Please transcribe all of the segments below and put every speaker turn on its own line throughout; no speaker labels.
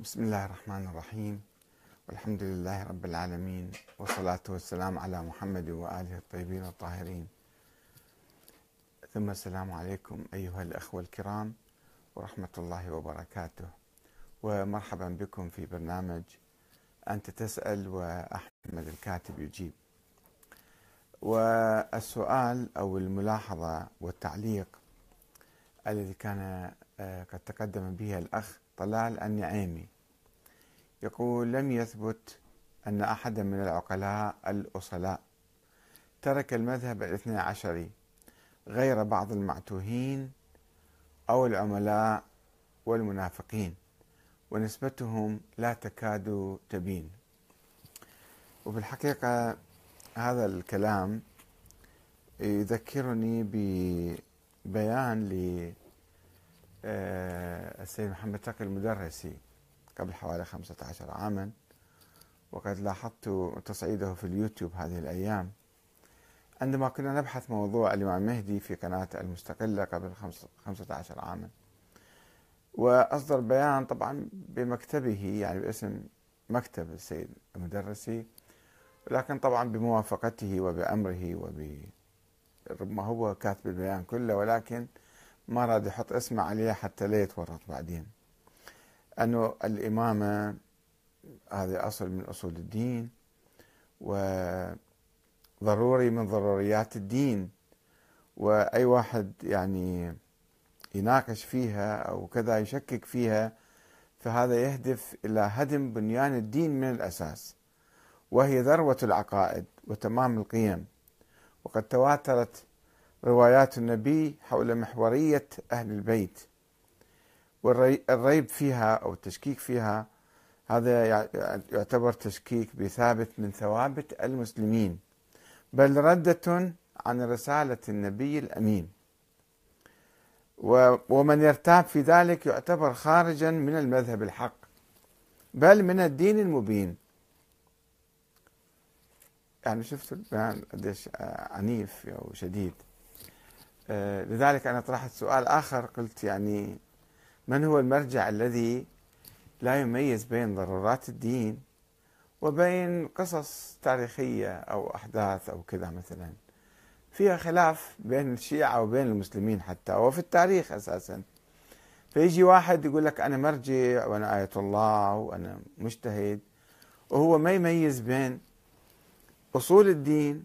بسم الله الرحمن الرحيم. والحمد لله رب العالمين والصلاة والسلام على محمد وآله الطيبين الطاهرين. ثم السلام عليكم أيها الأخوة الكرام ورحمة الله وبركاته. ومرحبا بكم في برنامج أنت تسأل وأحمد الكاتب يجيب. والسؤال أو الملاحظة والتعليق الذي كان آه، قد تقدم به الأخ طلال النعيمي. يقول لم يثبت أن أحدا من العقلاء الأصلاء ترك المذهب الاثني عشري غير بعض المعتوهين أو العملاء والمنافقين ونسبتهم لا تكاد تبين. وفي الحقيقة هذا الكلام يذكرني ببيان آه، السيد محمد تقي المدرسي قبل حوالي 15 عاما وقد لاحظت تصعيده في اليوتيوب هذه الأيام. عندما كنا نبحث موضوع الإمام المهدي في قناة المستقلة قبل 15 عاما. وأصدر بيان طبعا بمكتبه يعني باسم مكتب السيد المدرسي لكن طبعا بموافقته وبأمره وب ربما هو كاتب البيان كله ولكن ما راد يحط اسمه عليه حتى لا يتورط بعدين. أنه الإمامة هذه أصل من أصول الدين وضروري من ضروريات الدين. وأي واحد يعني يناقش فيها أو كذا يشكك فيها فهذا يهدف إلى هدم بنيان الدين من الأساس. وهي ذروة العقائد وتمام القيم. وقد تواترت روايات النبي حول محورية أهل البيت. والريب فيها أو التشكيك فيها هذا يعتبر تشكيك بثابت من ثوابت المسلمين بل ردة عن رسالة النبي الأمين. ومن يرتاب في ذلك يعتبر خارجا من المذهب الحق بل من الدين المبين. يعني شفتوا البيان قديش عنيف وشديد آه، لذلك أنا طرحت سؤال آخر قلت يعني من هو المرجع الذي لا يميز بين ضرورات الدين وبين قصص تاريخية أو أحداث أو كذا مثلا؟ فيها خلاف بين الشيعة وبين المسلمين حتى وفي التاريخ أساسا. فيجي واحد يقول لك أنا مرجع وأنا آية الله وأنا مجتهد وهو ما يميز بين أصول الدين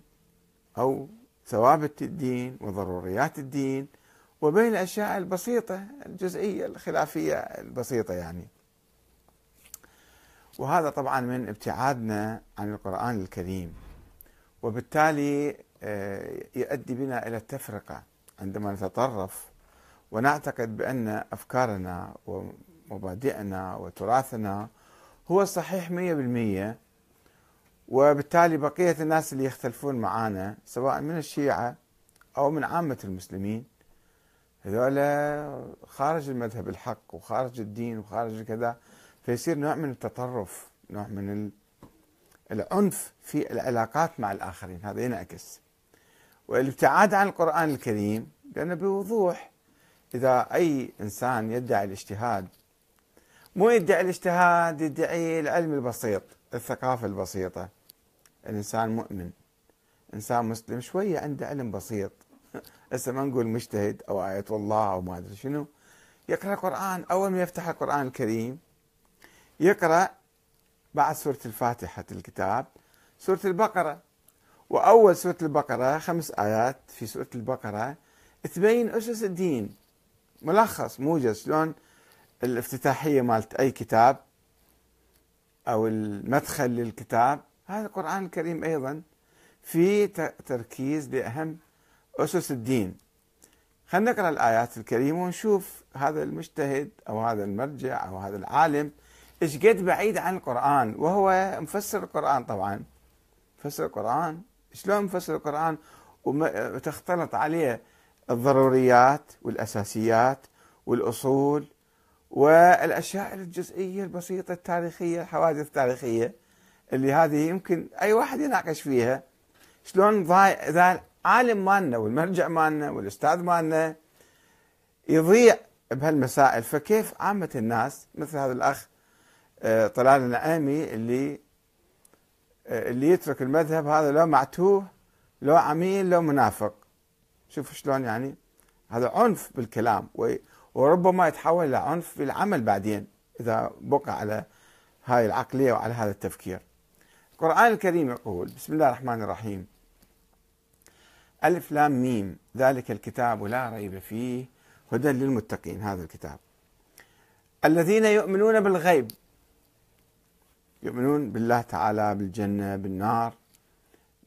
أو ثوابت الدين وضروريات الدين وبين الأشياء البسيطة الجزئية الخلافية البسيطة يعني. وهذا طبعا من ابتعادنا عن القرآن الكريم. وبالتالي آه، يؤدي بنا إلى التفرقة عندما نتطرف ونعتقد بأن أفكارنا ومبادئنا وتراثنا هو الصحيح مية بالمية وبالتالي بقية الناس اللي يختلفون معانا سواء من الشيعة أو من عامة المسلمين هذولا خارج المذهب الحق وخارج الدين وخارج كذا فيصير نوع من التطرف نوع من العنف في العلاقات مع الآخرين. هذا ينعكس. والابتعاد عن القرآن الكريم لأنه بوضوح إذا أي إنسان يدعي الاجتهاد مو يدعي الاجتهاد يدعي العلم البسيط. الثقافة البسيطة. الإنسان مؤمن. إنسان مسلم شوية عنده علم بسيط. هسه ما نقول مجتهد أو آية الله أو ما أدري شنو. يقرأ القرآن أول ما يفتح القرآن الكريم يقرأ بعد سورة الفاتحة الكتاب سورة البقرة. وأول سورة البقرة خمس آيات في سورة البقرة تبين أسس الدين. ملخص موجز. شلون؟ الافتتاحية مالت أي كتاب أو المدخل للكتاب هذا القرآن الكريم أيضا في تركيز لأهم أسس الدين. خلينا نقرأ الآيات الكريمة ونشوف هذا المجتهد أو هذا المرجع أو هذا العالم إيش قد بعيد عن القرآن وهو مفسر القرآن طبعا. مفسر القرآن شلون مفسر القرآن؟ وتختلط عليه الضروريات والأساسيات والأصول والأشياء الجزئية البسيطة التاريخية الحوادث التاريخية اللي هذه يمكن أي واحد يناقش فيها. شلون إذا العالم مالنا والمرجع مالنا والأستاذ مالنا يضيع بهالمسائل فكيف عامة الناس مثل هذا الأخ آه، طلال النعيمي اللي آه، اللي يترك المذهب هذا لو معتوه لو عميل لو منافق. شوف شلون يعني هذا عنف بالكلام وربما يتحول إلى عنف في العمل بعدين إذا بقى على هاي العقلية وعلى هذا التفكير. القرآن الكريم يقول بسم الله الرحمن الرحيم. ألف لام ميم. ذلك الكتاب لا ريب فيه هدى للمتقين هذا الكتاب. الذين يؤمنون بالغيب. يؤمنون بالله تعالى بالجنة بالنار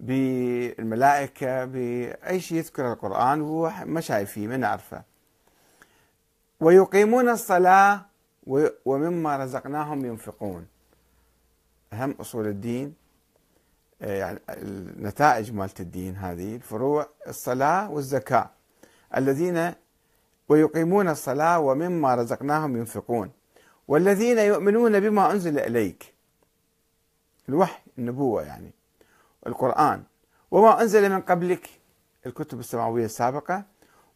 بالملائكة بأي شيء يذكر القرآن هو ما شايفيه ما نعرفه. ويقيمون الصلاة ومما رزقناهم ينفقون. أهم أصول الدين آه، يعني النتائج مالت الدين هذه الفروع الصلاة والزكاة. الذين ويقيمون الصلاة ومما رزقناهم ينفقون. والذين يؤمنون بما أنزل إليك. الوحي النبوة يعني. القرآن. وما أنزل من قبلك. الكتب السماوية السابقة.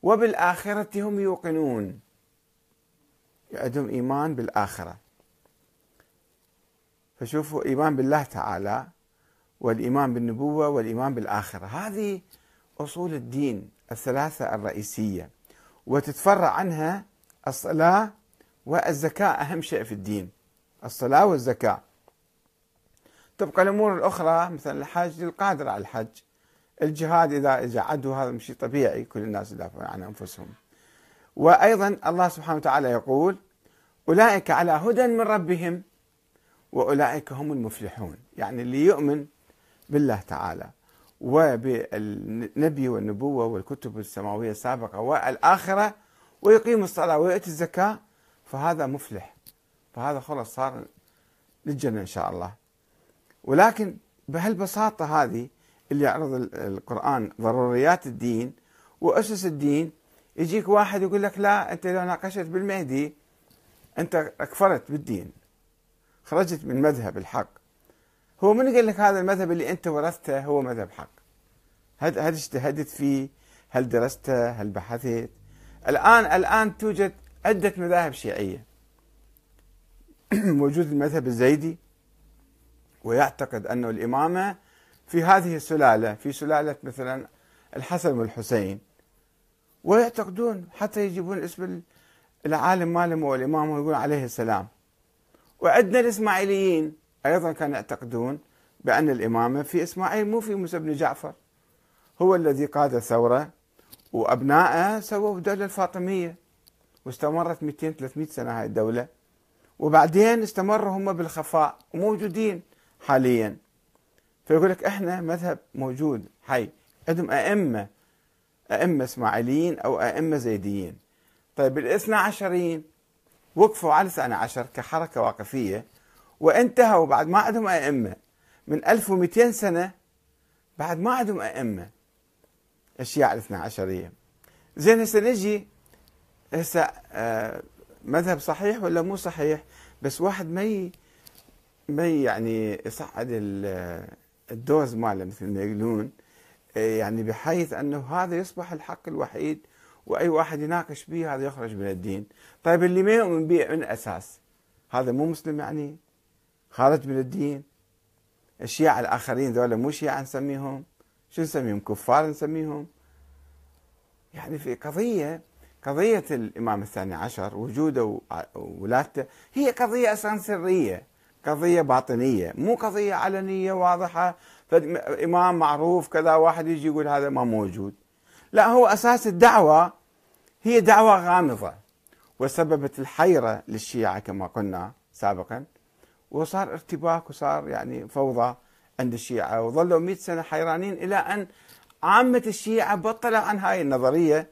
وبالآخرة هم يوقنون. عندهم إيمان بالآخرة. فشوفوا إيمان بالله تعالى والإيمان بالنبوة والإيمان بالآخرة. هذه أصول الدين الثلاثة الرئيسية. وتتفرع عنها الصلاة والزكاة أهم شيء في الدين. الصلاة والزكاة. تبقى الأمور الأخرى مثلا الحج للقادر على الحج. الجهاد إذا عدوا هذا شيء طبيعي كل الناس يدافعون عن أنفسهم. وأيضا الله سبحانه وتعالى يقول أولئك على هدى من ربهم وأولئك هم المفلحون يعني اللي يؤمن بالله تعالى وبالنبي والنبوة والكتب السماوية السابقة والآخرة ويقيم الصلاة ويؤتي الزكاة فهذا مفلح فهذا خلص صار للجنة إن شاء الله. ولكن بهالبساطة هذه اللي يعرض القرآن ضروريات الدين وأسس الدين يجيك واحد يقول لك لا أنت لو ناقشت بالمهدي أنت أكفرت بالدين. خرجت من مذهب الحق. هو من قال لك هذا المذهب اللي أنت ورثته هو مذهب حق؟ هل هل اجتهدت فيه؟ هل درسته؟ هل بحثت؟ الآن الآن توجد عدة مذاهب شيعية. موجود المذهب الزيدي ويعتقد أن الإمامة في هذه السلالة في سلالة مثلا الحسن والحسين ويعتقدون حتى يجيبون اسم العالم مالهم والإمام ويقول عليه السلام. وعندنا الإسماعيليين أيضا كانوا يعتقدون بأن الإمامة في إسماعيل مو في موسى بن جعفر. هو الذي قاد الثورة وأبنائه سووا الدولة الفاطمية. واستمرت 200 300 سنة هاي الدولة. وبعدين استمروا هم بالخفاء وموجودين حاليا. فيقول لك إحنا مذهب موجود حي. عندهم أئمة أئمة إسماعيليين أو أئمة زيديين. طيب الاثنى عشرين وقفوا على الاثنى عشر كحركة واقفية وانتهوا بعد ما عندهم أئمة. من 1200 سنة بعد ما عندهم أئمة. الشيعة الاثنى عشرية. زين هسه نجي هسه آه مذهب صحيح ولا مو صحيح؟ بس واحد ما ما يعني يصعد الدوز ماله مثل ما يقولون. يعني بحيث أنه هذا يصبح الحق الوحيد وأي واحد يناقش به هذا يخرج من الدين. طيب اللي ما يؤمن به من أساس؟ هذا مو مسلم يعني؟ خارج من الدين. الشيعة الآخرين ذولا مو شيعة نسميهم؟ شو نسميهم؟ كفار نسميهم؟ يعني في قضية قضية الإمام الثاني عشر وجوده وولادته هي قضية أصلا سرية قضية باطنية مو قضية علنية واضحة. إمام معروف كذا واحد يجي يقول هذا ما موجود. لا هو أساس الدعوة هي دعوة غامضة وسببت الحيرة للشيعة كما قلنا سابقا وصار ارتباك وصار يعني فوضى عند الشيعة وظلوا مئة سنة حيرانين إلى أن عامة الشيعة بطلوا عن هاي النظرية.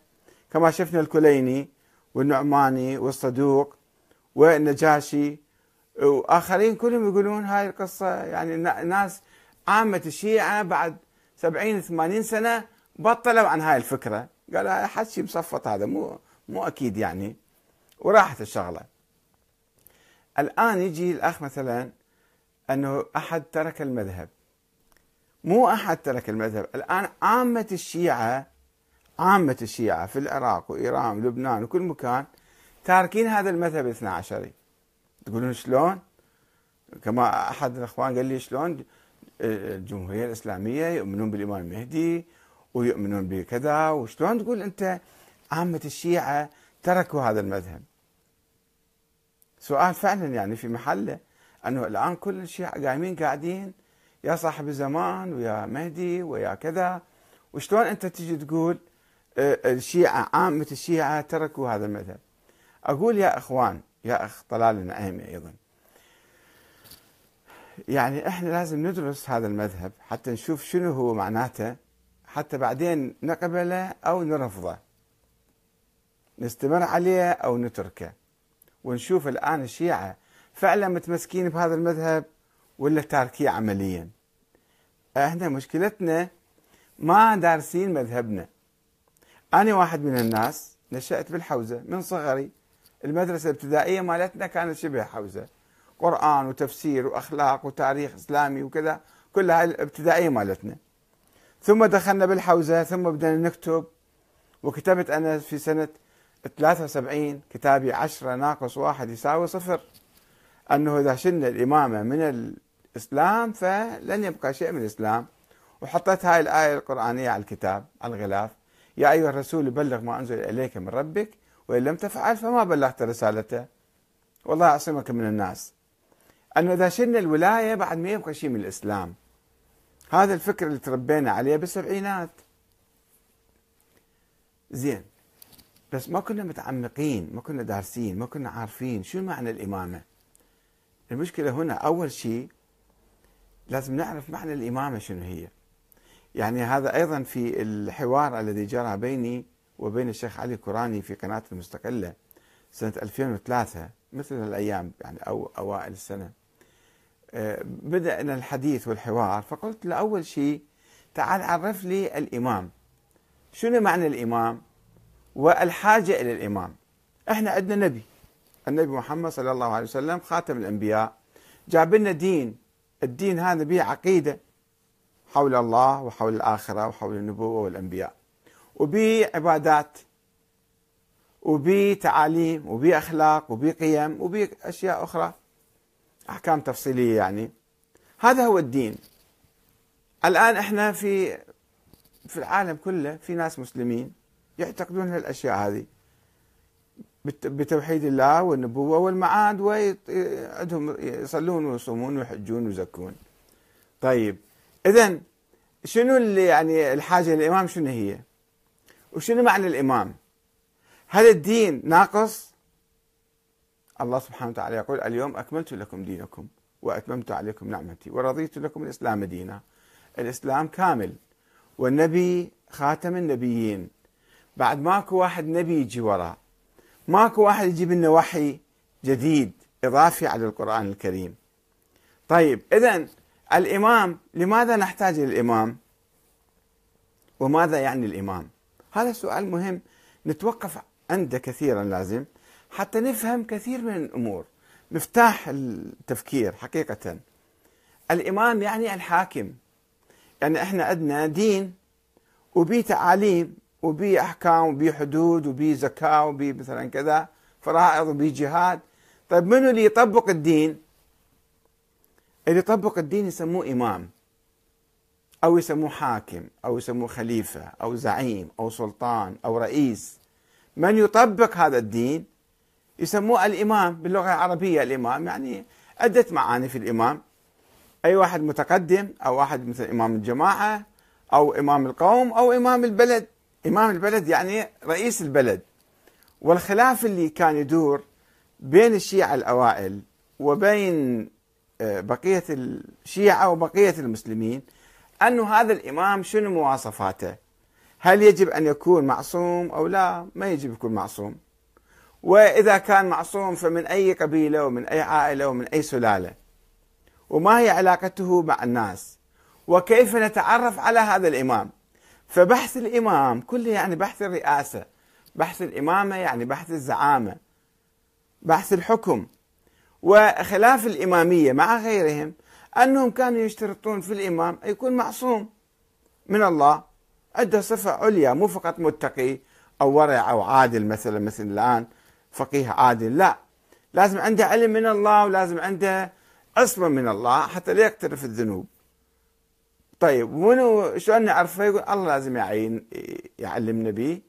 كما شفنا الكليني والنعماني والصدوق والنجاشي وآخرين كلهم يقولون هاي القصة يعني ناس عامة الشيعة بعد 70 80 سنة بطلوا عن هاي الفكرة. قال حكي مصفط هذا؟ مو مو أكيد يعني. وراحت الشغلة. الآن يجي الأخ مثلا أنه أحد ترك المذهب. مو أحد ترك المذهب. الآن عامة الشيعة عامة الشيعة في العراق وإيران ولبنان وكل مكان تاركين هذا المذهب الاثنى عشري. تقولون شلون؟ كما أحد الأخوان قال لي شلون؟ الجمهورية الإسلامية يؤمنون بالإمام المهدي ويؤمنون بكذا. وشلون تقول أنت عامة الشيعة تركوا هذا المذهب؟ سؤال فعلا يعني في محله أنه الآن كل الشيعة قايمين قاعدين يا صاحب الزمان ويا مهدي ويا كذا. وشلون أنت تجي تقول آه، الشيعة عامة الشيعة تركوا هذا المذهب؟ أقول يا أخوان يا أخ طلال النعيمي أيضا يعني إحنا لازم ندرس هذا المذهب حتى نشوف شنو هو معناته حتى بعدين نقبله أو نرفضه. نستمر عليه أو نتركه. ونشوف الآن الشيعة فعلا متمسكين بهذا المذهب ولا تاركيه عمليا؟ إحنا مشكلتنا ما دارسين مذهبنا. أنا واحد من الناس نشأت بالحوزة من صغري. المدرسة الابتدائية مالتنا كانت شبه حوزة. قرآن وتفسير وأخلاق وتاريخ إسلامي وكذا كل هاي الابتدائية مالتنا. ثم دخلنا بالحوزة ثم بدنا نكتب. وكتبت أنا في سنة 73 كتابي عشرة ناقص واحد يساوي صفر. أنه إذا شلنا الإمامة من الإسلام فلن يبقى شيء من الإسلام. وحطيت هاي الآية القرآنية على الكتاب على الغلاف. يا أيها الرسول بلغ ما أنزل إليك من ربك وإن لم تفعل فما بلغت رسالته. والله يعصمك من الناس. أنه إذا شلنا الولاية بعد ما يبقى شيء من الإسلام هذا الفكر اللي تربينا عليه بالسبعينات. زين بس ما كنا متعمقين ما كنا دارسين ما كنا عارفين شو معنى الإمامة. المشكلة هنا أول شيء لازم نعرف معنى الإمامة شنو هي. يعني هذا أيضا في الحوار الذي جرى بيني وبين الشيخ علي كوراني في قناة المستقلة سنة 2003 مثل الأيام يعني أو أوائل السنة. آه، بدأنا الحديث والحوار فقلت له أول شيء تعال عرف لي الإمام. شنو معنى الإمام؟ والحاجة إلى الإمام. إحنا عندنا نبي النبي محمد صلى الله عليه وسلم خاتم الأنبياء. جاب لنا دين الدين هذا به عقيدة حول الله وحول الآخرة وحول النبوة والأنبياء. وبه عبادات وبه تعاليم وبه أخلاق وبه قيم وبه أشياء أخرى. أحكام تفصيلية يعني. هذا هو الدين. الآن إحنا في في العالم كله في ناس مسلمين يعتقدون هالأشياء هذه. بتوحيد الله والنبوة والمعاد وعندهم يصلون ويصومون ويحجون ويزكون. طيب إذا شنو اللي يعني الحاجة للإمام شنو هي؟ وشنو معنى الإمام؟ هل الدين ناقص؟ الله سبحانه وتعالى يقول اليوم أكملت لكم دينكم وأتممت عليكم نعمتي ورضيت لكم الإسلام دينا. الإسلام كامل. والنبي خاتم النبيين. بعد ماكو واحد نبي يجي وراه ماكو واحد يجيب لنا وحي جديد إضافي على القرآن الكريم. طيب إذا الإمام لماذا نحتاج للإمام وماذا يعني الإمام؟ هذا سؤال مهم. نتوقف عنده كثيرا لازم. حتى نفهم كثير من الأمور. مفتاح التفكير حقيقة. الإمام يعني الحاكم. يعني إحنا عندنا دين وبي تعاليم وبي أحكام وبي حدود وبي زكاة وبي مثلا كذا فرائض وبي جهاد. طيب منو اللي يطبق الدين؟ اللي يطبق الدين يسموه إمام أو يسموه حاكم أو يسموه خليفة أو زعيم أو سلطان أو رئيس. من يطبق هذا الدين؟ يسموه الإمام باللغة العربية الإمام يعني عدة معاني في الإمام. أي واحد متقدم أو واحد مثل إمام الجماعة أو إمام القوم أو إمام البلد. إمام البلد يعني رئيس البلد. والخلاف اللي كان يدور بين الشيعة الأوائل وبين آه، بقية الشيعة وبقية المسلمين أن هذا الإمام شنو مواصفاته؟ هل يجب أن يكون معصوم أو لا؟ ما يجب يكون معصوم. وإذا كان معصوم فمن أي قبيلة ومن أي عائلة ومن أي سلالة. وما هي علاقته مع الناس؟ وكيف نتعرف على هذا الإمام؟ فبحث الإمام كله يعني بحث الرئاسة بحث الإمامة يعني بحث الزعامة بحث الحكم. وخلاف الإمامية مع غيرهم أنهم كانوا يشترطون في الإمام أن يكون معصوم. من الله عنده صفة عليا مو فقط متقي أو ورع أو عادل مثلا مثل الآن. فقيه عادل. لا. لازم عنده علم من الله ولازم عنده عصمة من الله حتى لا يقترف الذنوب. طيب منو شلون نعرفه؟ يقول الله لازم يعين يعلمنا به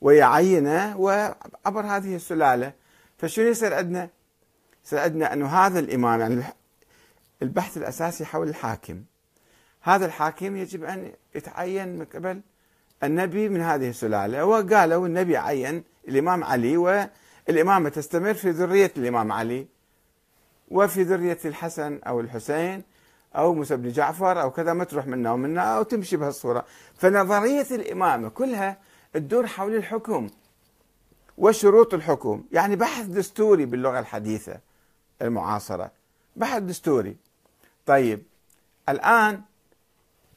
ويعينه وعبر هذه السلالة. فشنو يصير عندنا؟ يصير عندنا أنه هذا الإمام يعني البحث الأساسي حول الحاكم. هذا الحاكم يجب أن يتعين من قبل النبي من هذه السلالة. وقالوا النبي عين الإمام علي والإمامة تستمر في ذرية الإمام علي وفي ذرية الحسن أو الحسين أو موسى بن جعفر أو كذا ما تروح منا ومنا أو تمشي بهالصورة. فنظرية الإمامة كلها تدور حول الحكم وشروط الحكم. يعني بحث دستوري باللغة الحديثة المعاصرة. بحث دستوري. طيب الآن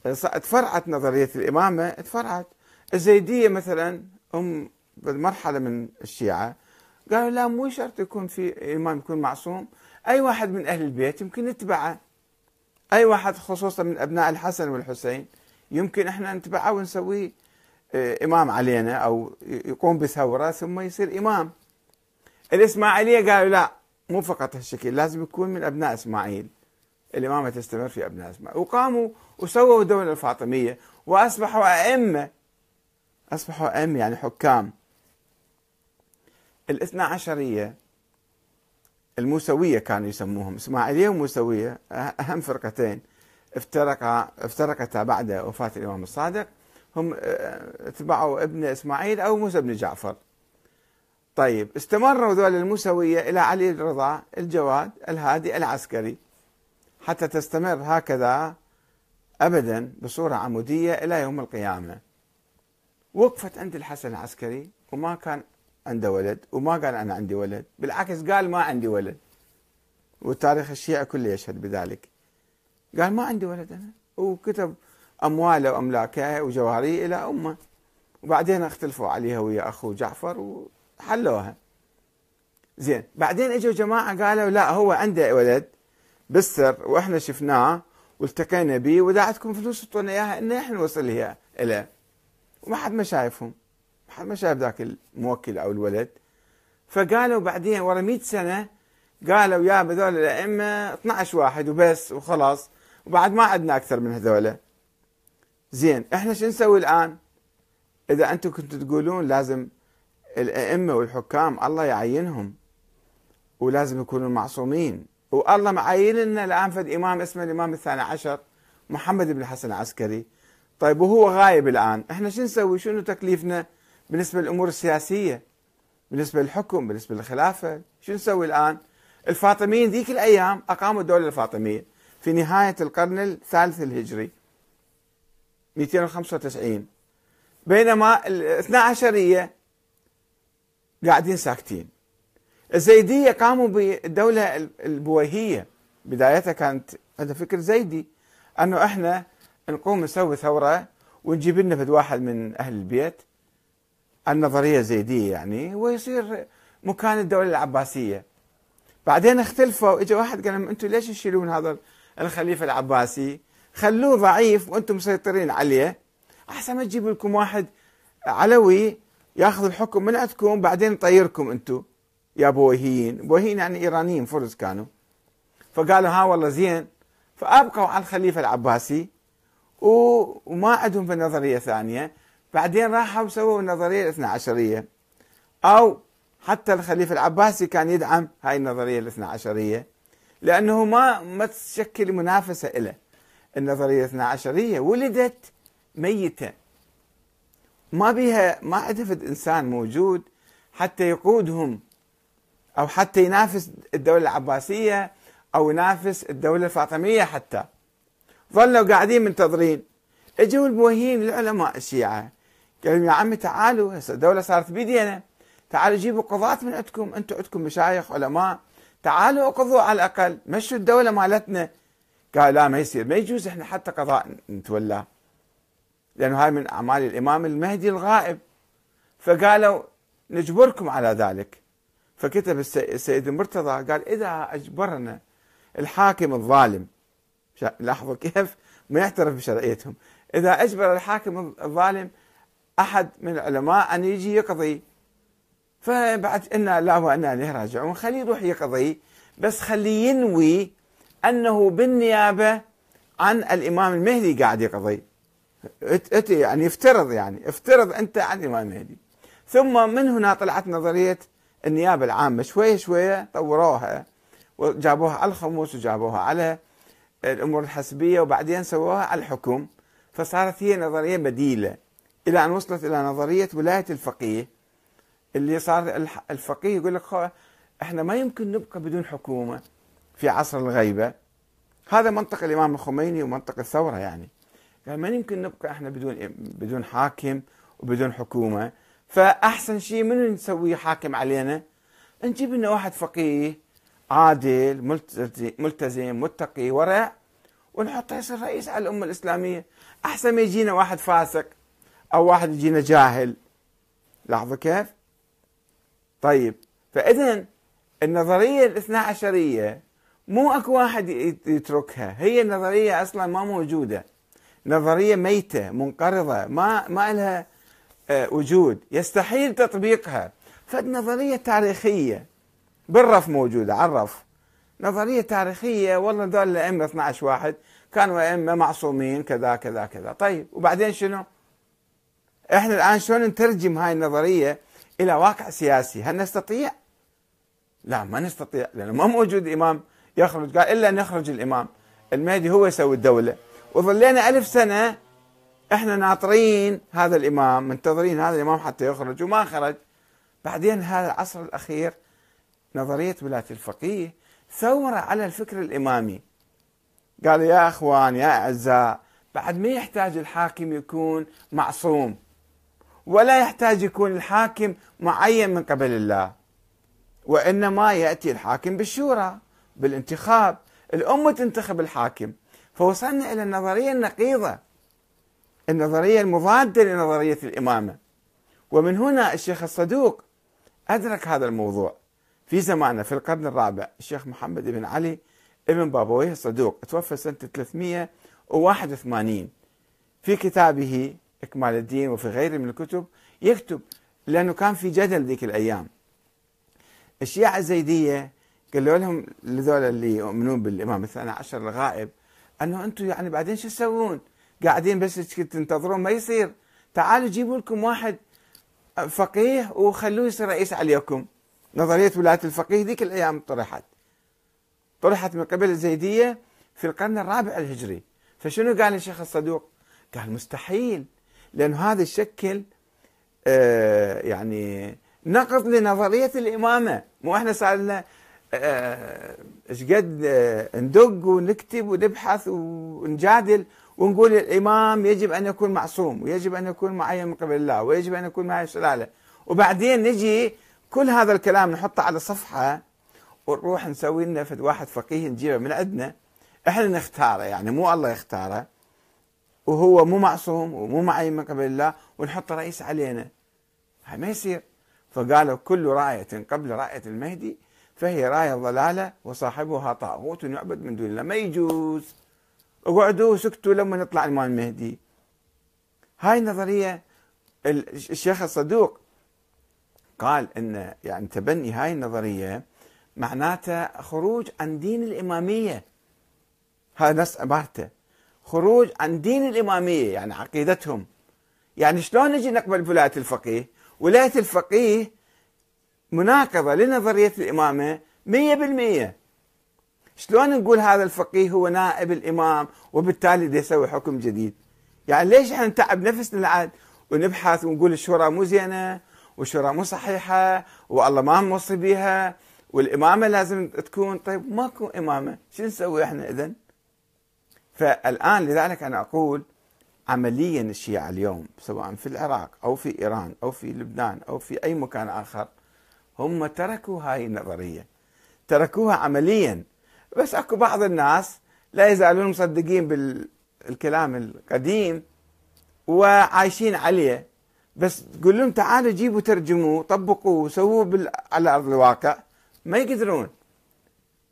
تفرعت نظرية الإمامة تفرعت الزيدية مثلا هم بالمرحلة من الشيعة قالوا لا مو شرط يكون في إمام يكون معصوم. أي واحد من أهل البيت يمكن نتبعه. أي واحد خصوصا من أبناء الحسن والحسين يمكن إحنا نتبعه ونسويه آه، إمام علينا أو يقوم بثورة ثم يصير إمام. الإسماعيلية قالوا لا مو فقط هالشكل لازم يكون من أبناء إسماعيل. الإمامة تستمر في أبناء إسماعيل. وقاموا وسووا الدولة الفاطمية وأصبحوا أئمة. أصبحوا أئمة يعني حكام. الاثنى عشرية الموسوية كانوا يسموهم. إسماعيلية وموسوية أهم فرقتين افترقا افترقتا بعد وفاة الإمام الصادق. هم اتبعوا آه، ابن إسماعيل أو موسى بن جعفر. طيب استمروا ذول الموسوية إلى علي الرضا الجواد الهادي العسكري حتى تستمر هكذا أبدا بصورة عمودية إلى يوم القيامة. وقفت عند الحسن العسكري وما كان عنده ولد وما قال أنا عندي ولد بالعكس قال ما عندي ولد. والتاريخ الشيعي كله يشهد بذلك. قال ما عندي ولد أنا. وكتب أمواله وأملاكه وجواريه إلى أمة. وبعدين اختلفوا عليها ويا أخوه جعفر وحلوها. زين بعدين إجوا جماعة قالوا لا هو عنده ولد بالسر وإحنا شفناه والتقينا به عندكم فلوس اعطونا إياها إن إحنا نوصل هي إليه. وما حد ما شايفهم. ما شايف ذاك الموكل أو الولد. فقالوا بعدين ورا 100 سنة قالوا يا هذول الأئمة 12 واحد وبس وخلاص وبعد ما عندنا أكثر من هذول زين إحنا شو نسوي الآن؟ إذا أنتم كنتوا تقولون لازم الأئمة والحكام الله يعينهم ولازم يكونوا معصومين. والله معين لنا الآن فد امام اسمه الإمام الثاني عشر محمد بن الحسن العسكري. طيب وهو غايب الآن. إحنا شو نسوي؟ شنو تكليفنا؟ بالنسبة للأمور السياسية بالنسبة للحكم بالنسبة للخلافة شو نسوي الآن؟ الفاطميين ذيك الأيام أقاموا الدولة الفاطمية في نهاية القرن الثالث الهجري 295 بينما الاثنا عشريه قاعدين ساكتين. الزيدية قاموا بالدولة البويهية. بدايتها كانت هذا فكر زيدي أنه إحنا نقوم نسوي ثورة ونجيب لنا واحد من أهل البيت. النظرية الزيدية يعني ويصير مكان الدولة العباسية. بعدين اختلفوا اجى واحد قال لهم أنتم ليش تشيلون هذا الخليفة العباسي؟ خلوه ضعيف وأنتم مسيطرين عليه. أحسن ما تجيب لكم واحد علوي ياخذ الحكم من عندكم بعدين يطيركم أنتم يا بويهيين بويهيين يعني إيرانيين فرز كانوا. فقالوا ها والله زين. فأبقوا على الخليفة العباسي وما عندهم في نظرية ثانية. بعدين راحوا سووا النظرية الاثنى عشرية. أو حتى الخليفة العباسي كان يدعم هاي النظرية الاثنى عشرية. لأنه ما ما تشكل منافسة له النظرية الاثنى عشرية ولدت ميتة. ما بيها ما عندها إنسان موجود حتى يقودهم أو حتى ينافس الدولة العباسية أو ينافس الدولة الفاطمية حتى. ظلوا قاعدين منتظرين إجوا الموهين العلماء قالوا يا عمي تعالوا هسه الدولة صارت بيدينا. تعالوا جيبوا قضاة من عندكم. أنتم عندكم مشايخ علماء. تعالوا اقضوا على الأقل. مشوا الدولة مالتنا. قال لا ما يصير. ما يجوز إحنا حتى قضاء نتولاه لأنه هاي من أعمال الإمام المهدي الغائب. فقالوا نجبركم على ذلك. فكتب السيد المرتضى قال إذا أجبرنا الحاكم الظالم. لاحظوا كيف؟ ما يعترف بشرعيتهم. إذا أجبر الحاكم الظالم أحد من العلماء أن يجي يقضي. فبعد إنا لا وإنا إليه راجعون. خليه يروح يقضي. بس خليه ينوي أنه بالنيابة عن الإمام المهدي قاعد يقضي. يعني يفترض يعني. افترض أنت عن الإمام المهدي. ثم من هنا طلعت نظرية النيابة العامة. شوية شوية طوروها وجابوها على الخموس وجابوها على الأمور الحسبية وبعدين سووها على الحكم. فصارت هي نظرية بديلة. إلى أن وصلت إلى نظرية ولاية الفقيه اللي صار الفقيه يقول لك إحنا ما يمكن نبقى بدون حكومة في عصر الغيبة. هذا منطق الإمام الخميني ومنطق الثورة يعني. قال ما يمكن نبقى إحنا بدون بدون حاكم وبدون حكومة. فأحسن شيء من نسوي حاكم علينا؟ نجيب لنا واحد فقيه عادل ملتزم متقي ورع ونحطه يصير رئيس على الأمة الإسلامية. أحسن ما يجينا واحد فاسق. أو واحد يجينا جاهل. لاحظوا كيف؟ طيب فإذا النظرية الاثنى عشرية مو أكو واحد يتركها. هي النظرية أصلا ما موجودة. نظرية ميتة منقرضة ما ما لها آه، وجود. يستحيل تطبيقها. فالنظرية تاريخية. بالرف موجودة عرف نظرية تاريخية والله دول الأئمة 12 واحد. كانوا أئمة معصومين كذا كذا كذا. طيب وبعدين شنو؟ إحنا الآن شلون نترجم هاي النظرية إلى واقع سياسي؟ هل نستطيع؟ لا ما نستطيع لأنه ما موجود إمام يخرج. قال إلا أن يخرج الإمام. المهدي هو يسوي الدولة. وظلينا ألف سنة إحنا ناطرين هذا الإمام منتظرين هذا الإمام حتى يخرج وما خرج. بعدين هذا العصر الأخير نظرية ولاية الفقيه ثورة على الفكر الإمامي. قال يا أخوان يا أعزاء بعد ما يحتاج الحاكم يكون معصوم. ولا يحتاج يكون الحاكم معين من قبل الله. وإنما يأتي الحاكم بالشورى بالانتخاب. الأمة تنتخب الحاكم. فوصلنا إلى النظرية النقيضة. النظرية المضادة لنظرية الإمامة. ومن هنا الشيخ الصدوق أدرك هذا الموضوع. في زمانه في القرن الرابع الشيخ محمد بن علي ابن بابويه الصدوق. توفى سنة 381 في كتابه إكمال الدين وفي غيره من الكتب يكتب لأنه كان في جدل ذيك الأيام. الشيعة الزيدية قالوا لهم لذول اللي يؤمنون بالإمام الثاني عشر الغائب أنه أنتم يعني بعدين شو تسوون؟ قاعدين بس تنتظرون ما يصير. تعالوا جيبوا لكم واحد فقيه وخلوه يصير رئيس عليكم. نظرية ولاية الفقيه ذيك الأيام طرحت. طرحت من قبل الزيدية في القرن الرابع الهجري. فشنو قال الشيخ الصدوق؟ قال مستحيل. لأنه هذا يشكل آه يعني نقض لنظرية الإمامة. مو إحنا صار لنا آه، قد آه، ندق ونكتب ونبحث ونجادل ونقول الإمام يجب أن يكون معصوم ويجب أن يكون معين من قبل الله ويجب أن يكون معي سلالة. وبعدين نجي كل هذا الكلام نحطه على صفحة ونروح نسوي لنا واحد فقيه نجيبه من عندنا. إحنا نختاره يعني مو الله يختاره. وهو مو معصوم ومو معين قبل الله ونحط رئيس علينا. هاي ما يصير. فقالوا كل راية قبل راية المهدي فهي راية ضلالة وصاحبها طاغوت يعبد من دون الله. ما يجوز. اقعدوا سكتوا لما نطلع الإمام المهدي. هاي النظرية الشيخ الصدوق قال إن يعني تبني هاي النظرية معناته خروج عن دين الإمامية. هذا نص عبارته. خروج عن دين الإمامية يعني عقيدتهم. يعني شلون نجي نقبل ولاية الفقيه؟ ولاية الفقيه مناقضة لنظرية الإمامة مية بالمية. شلون نقول هذا الفقيه هو نائب الإمام وبالتالي دي يسوي حكم جديد؟ يعني ليش إحنا نتعب نفسنا العاد ونبحث ونقول الشورى مو زينة والشورى مو صحيحة والله ما موصي بها والإمامة لازم تكون طيب ماكو إمامة شو نسوي إحنا إذن؟ فالآن لذلك أنا أقول عمليا الشيعة اليوم سواء في العراق أو في إيران أو في لبنان أو في أي مكان آخر هم تركوا هاي النظرية تركوها عمليا. بس أكو بعض الناس لا يزالون مصدقين بالكلام القديم وعايشين عليه. بس تقول لهم تعالوا جيبوا ترجموه طبقوه سووه. على أرض الواقع. ما يقدرون.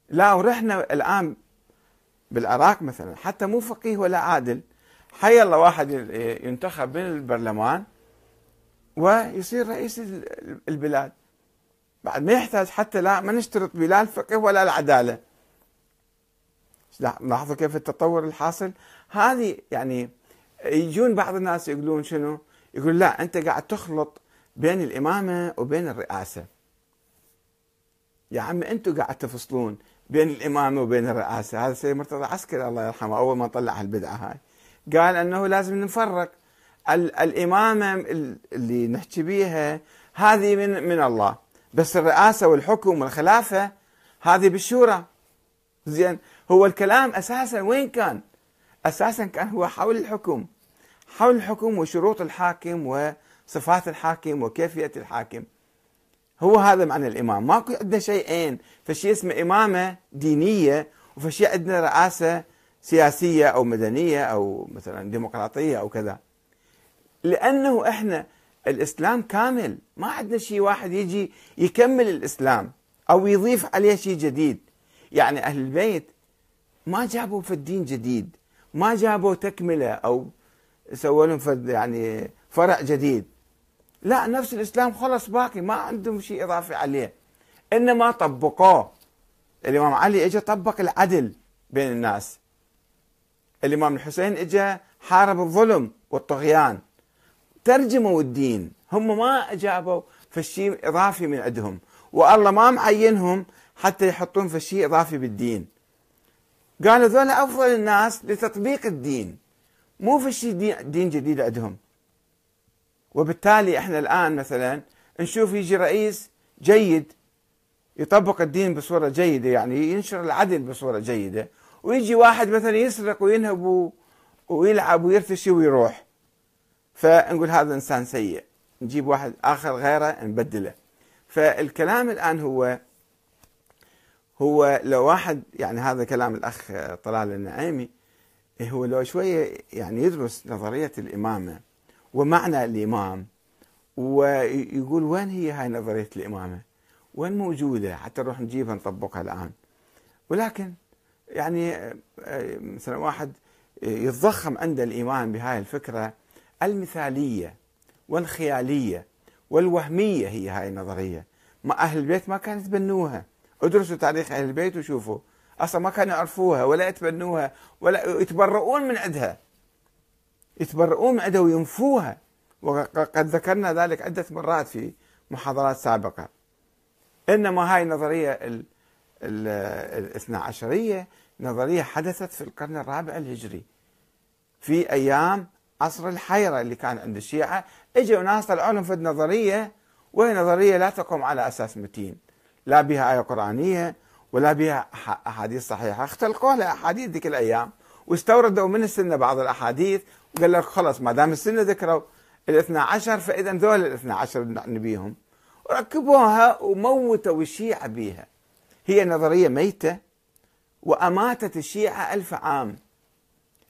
لا ورحنا الآن بالعراق مثلا حتى مو فقيه ولا عادل. حي الله واحد ينتخب من البرلمان ويصير رئيس البلاد. بعد ما يحتاج حتى لا ما نشترط بلا الفقه ولا العدالة. لاحظوا كيف التطور الحاصل؟ هذه يعني يجون بعض الناس يقولون شنو؟ يقول لا أنت قاعد تخلط بين الإمامة وبين الرئاسة. يا عمي أنتم قاعد تفصلون. بين الإمامة وبين الرئاسة. هذا سيد مرتضى عسكري الله يرحمه أول ما طلع البدعة هاي قال أنه لازم نفرق. الإمامة اللي نحكي بيها هذه من من الله. بس الرئاسة والحكم والخلافة هذه بالشورى. زين هو الكلام أساسا وين كان؟ أساسا كان هو حول الحكم. حول الحكم وشروط الحاكم وصفات الحاكم وكيفية الحاكم. هو هذا معنى الإمام. ماكو عندنا شيئين فشي اسمه إمامة دينية وفشي عندنا رئاسة سياسية أو مدنية أو مثلا ديمقراطية أو كذا. لأنه إحنا الإسلام كامل. ما عندنا شيء واحد يجي يكمل الإسلام أو يضيف عليه شيء جديد. يعني أهل البيت ما جابوا في الدين جديد. ما جابوا تكملة أو سووا لهم يعني فرع جديد. لا نفس الإسلام خلص باقي ما عندهم شيء إضافي عليه. إنما طبقوه. الإمام علي إجا طبق العدل بين الناس. الإمام الحسين إجا حارب الظلم والطغيان. ترجموا الدين. هم ما أجابوا في شيء إضافي من عندهم. والله ما معينهم حتى يحطون في شيء إضافي بالدين. قالوا ذولا أفضل الناس لتطبيق الدين. مو في شيء دين جديد عندهم. وبالتالي إحنا الآن مثلا نشوف يجي رئيس جيد يطبق الدين بصورة جيدة يعني ينشر العدل بصورة جيدة ويجي واحد مثلا يسرق وينهب ويلعب ويرتشي ويروح. فنقول هذا إنسان سيء. نجيب واحد آخر غيره نبدله. فالكلام الآن هو هو لو واحد يعني هذا كلام الأخ طلال النعيمي هو لو شوية يعني يدرس نظرية الإمامة ومعنى الإمام. ويقول وين هي هاي نظرية الإمامة؟ وين موجودة؟ حتى نروح نجيبها نطبقها الآن. ولكن يعني مثلا واحد يتضخم عند الايمان بهاي الفكرة المثالية والخيالية والوهمية هي هاي النظرية. ما أهل البيت ما كانوا يتبنوها. ادرسوا تاريخ أهل البيت وشوفوا. أصلا ما كانوا يعرفوها ولا يتبنوها ولا يتبرؤون من عندها. يتبرؤون من عندها وينفوها وقد ذكرنا ذلك عدة مرات في محاضرات سابقة. إنما هاي النظرية الاثنى عشرية نظرية حدثت في القرن الرابع الهجري. في أيام عصر الحيرة اللي كان عند الشيعة. إجوا ناس طلعوا لهم في النظرية وهي نظرية لا تقوم على أساس متين. لا بها آية قرآنية ولا بها أحاديث صحيحة. اختلقوا لها أحاديث ذيك الأيام واستوردوا من السنة بعض الأحاديث وقال لك خلص ما دام السنة ذكروا الاثنى عشر فإذا ذول الاثنى عشر نبيهم. وركبوها وموتوا الشيعة بها هي نظرية ميتة وأماتت الشيعة ألف عام.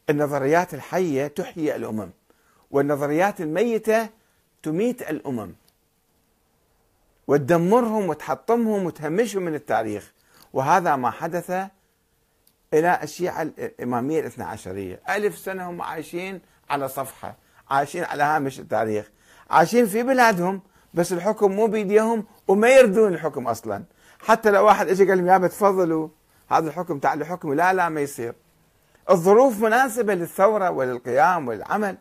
النظريات الحية تحيي الأمم والنظريات الميتة تميت الأمم. وتدمرهم وتحطمهم وتهمشهم من التاريخ. وهذا ما حدث إلى الشيعة الإمامية الاثنى عشرية. ألف سنة هم عايشين على صفحة عايشين على هامش التاريخ. عايشين في بلادهم بس الحكم مو بيديهم وما يردون الحكم أصلا. حتى لو واحد اجى قال لهم يا تفضلوا هذا الحكم تعالوا حكم لا لا ما يصير. الظروف مناسبة للثورة وللقيام والعمل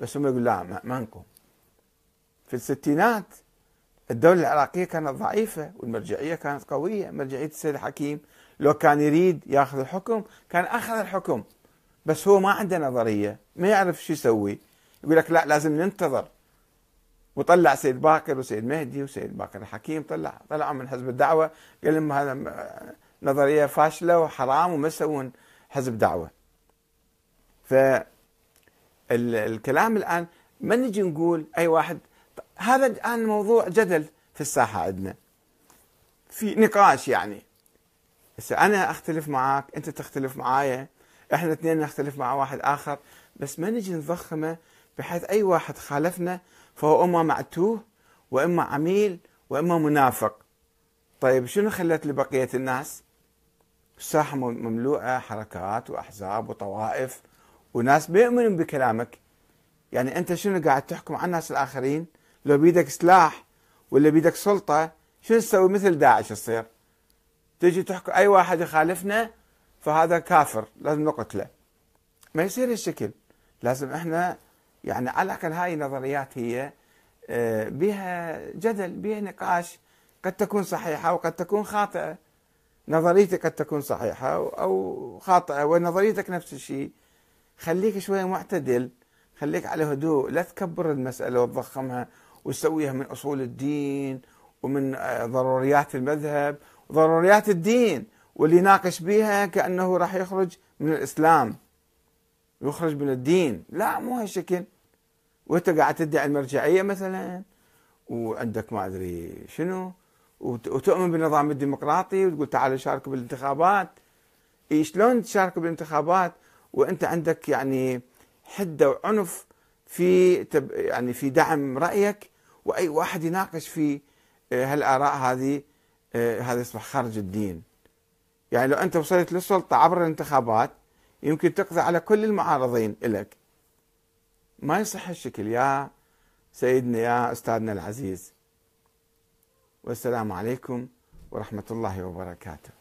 بس هم يقول لا ما نقوم في الستينات الدولة العراقية كانت ضعيفة والمرجعية كانت قوية. مرجعية السيد الحكيم لو كان يريد ياخذ الحكم كان أخذ الحكم. بس هو ما عنده نظرية ما يعرف شو يسوي. يقول لك لا لازم ننتظر. وطلع سيد باكر وسيد مهدي وسيد باكر الحكيم طلع طلعوا من حزب الدعوة. قال لهم هذا نظرية فاشلة وحرام وما يسوون حزب دعوة. فالكلام الآن ما نجي نقول أي واحد هذا الآن موضوع جدل في الساحة عندنا. في نقاش يعني. هسه أنا أختلف معك أنت تختلف معايا إحنا اثنين نختلف مع واحد آخر بس ما نجي نضخمه بحيث أي واحد خالفنا فهو إما معتوه وإما عميل وإما منافق. طيب شنو خلت لبقية الناس؟ الساحة مملوءة حركات وأحزاب وطوائف وناس بيؤمنون بكلامك. يعني أنت شنو قاعد تحكم على الناس الآخرين؟ لو بيدك سلاح ولا بيدك سلطة شنو تسوي مثل داعش تصير تجي تحكم أي واحد يخالفنا فهذا كافر لازم نقتله. ما يصير الشكل لازم إحنا يعني على الأقل هاي النظريات هي آه، بها جدل بها نقاش قد تكون صحيحة وقد تكون خاطئة. نظريتك قد تكون صحيحة أو خاطئة ونظريتك نفس الشيء. خليك شوية معتدل خليك على هدوء لا تكبر المسألة وتضخمها وتسويها من أصول الدين ومن آه، ضروريات المذهب وضروريات الدين واللي يناقش بها كأنه راح يخرج من الإسلام. يخرج من الدين. لا مو هالشكل. وانت قاعد تدعي المرجعية مثلا وعندك ما أدري شنو وتؤمن بالنظام الديمقراطي وتقول تعالوا شاركوا بالانتخابات. إيه شلون تشاركوا بالانتخابات؟ وأنت عندك يعني حدة وعنف في يعني في دعم رأيك وأي واحد يناقش في آه، هالآراء هذه هذا يصبح خارج الدين. يعني لو أنت وصلت للسلطة عبر الانتخابات يمكن تقضي على كل المعارضين لك ما يصح الشكل يا سيدنا يا أستاذنا العزيز. والسلام عليكم ورحمة الله وبركاته.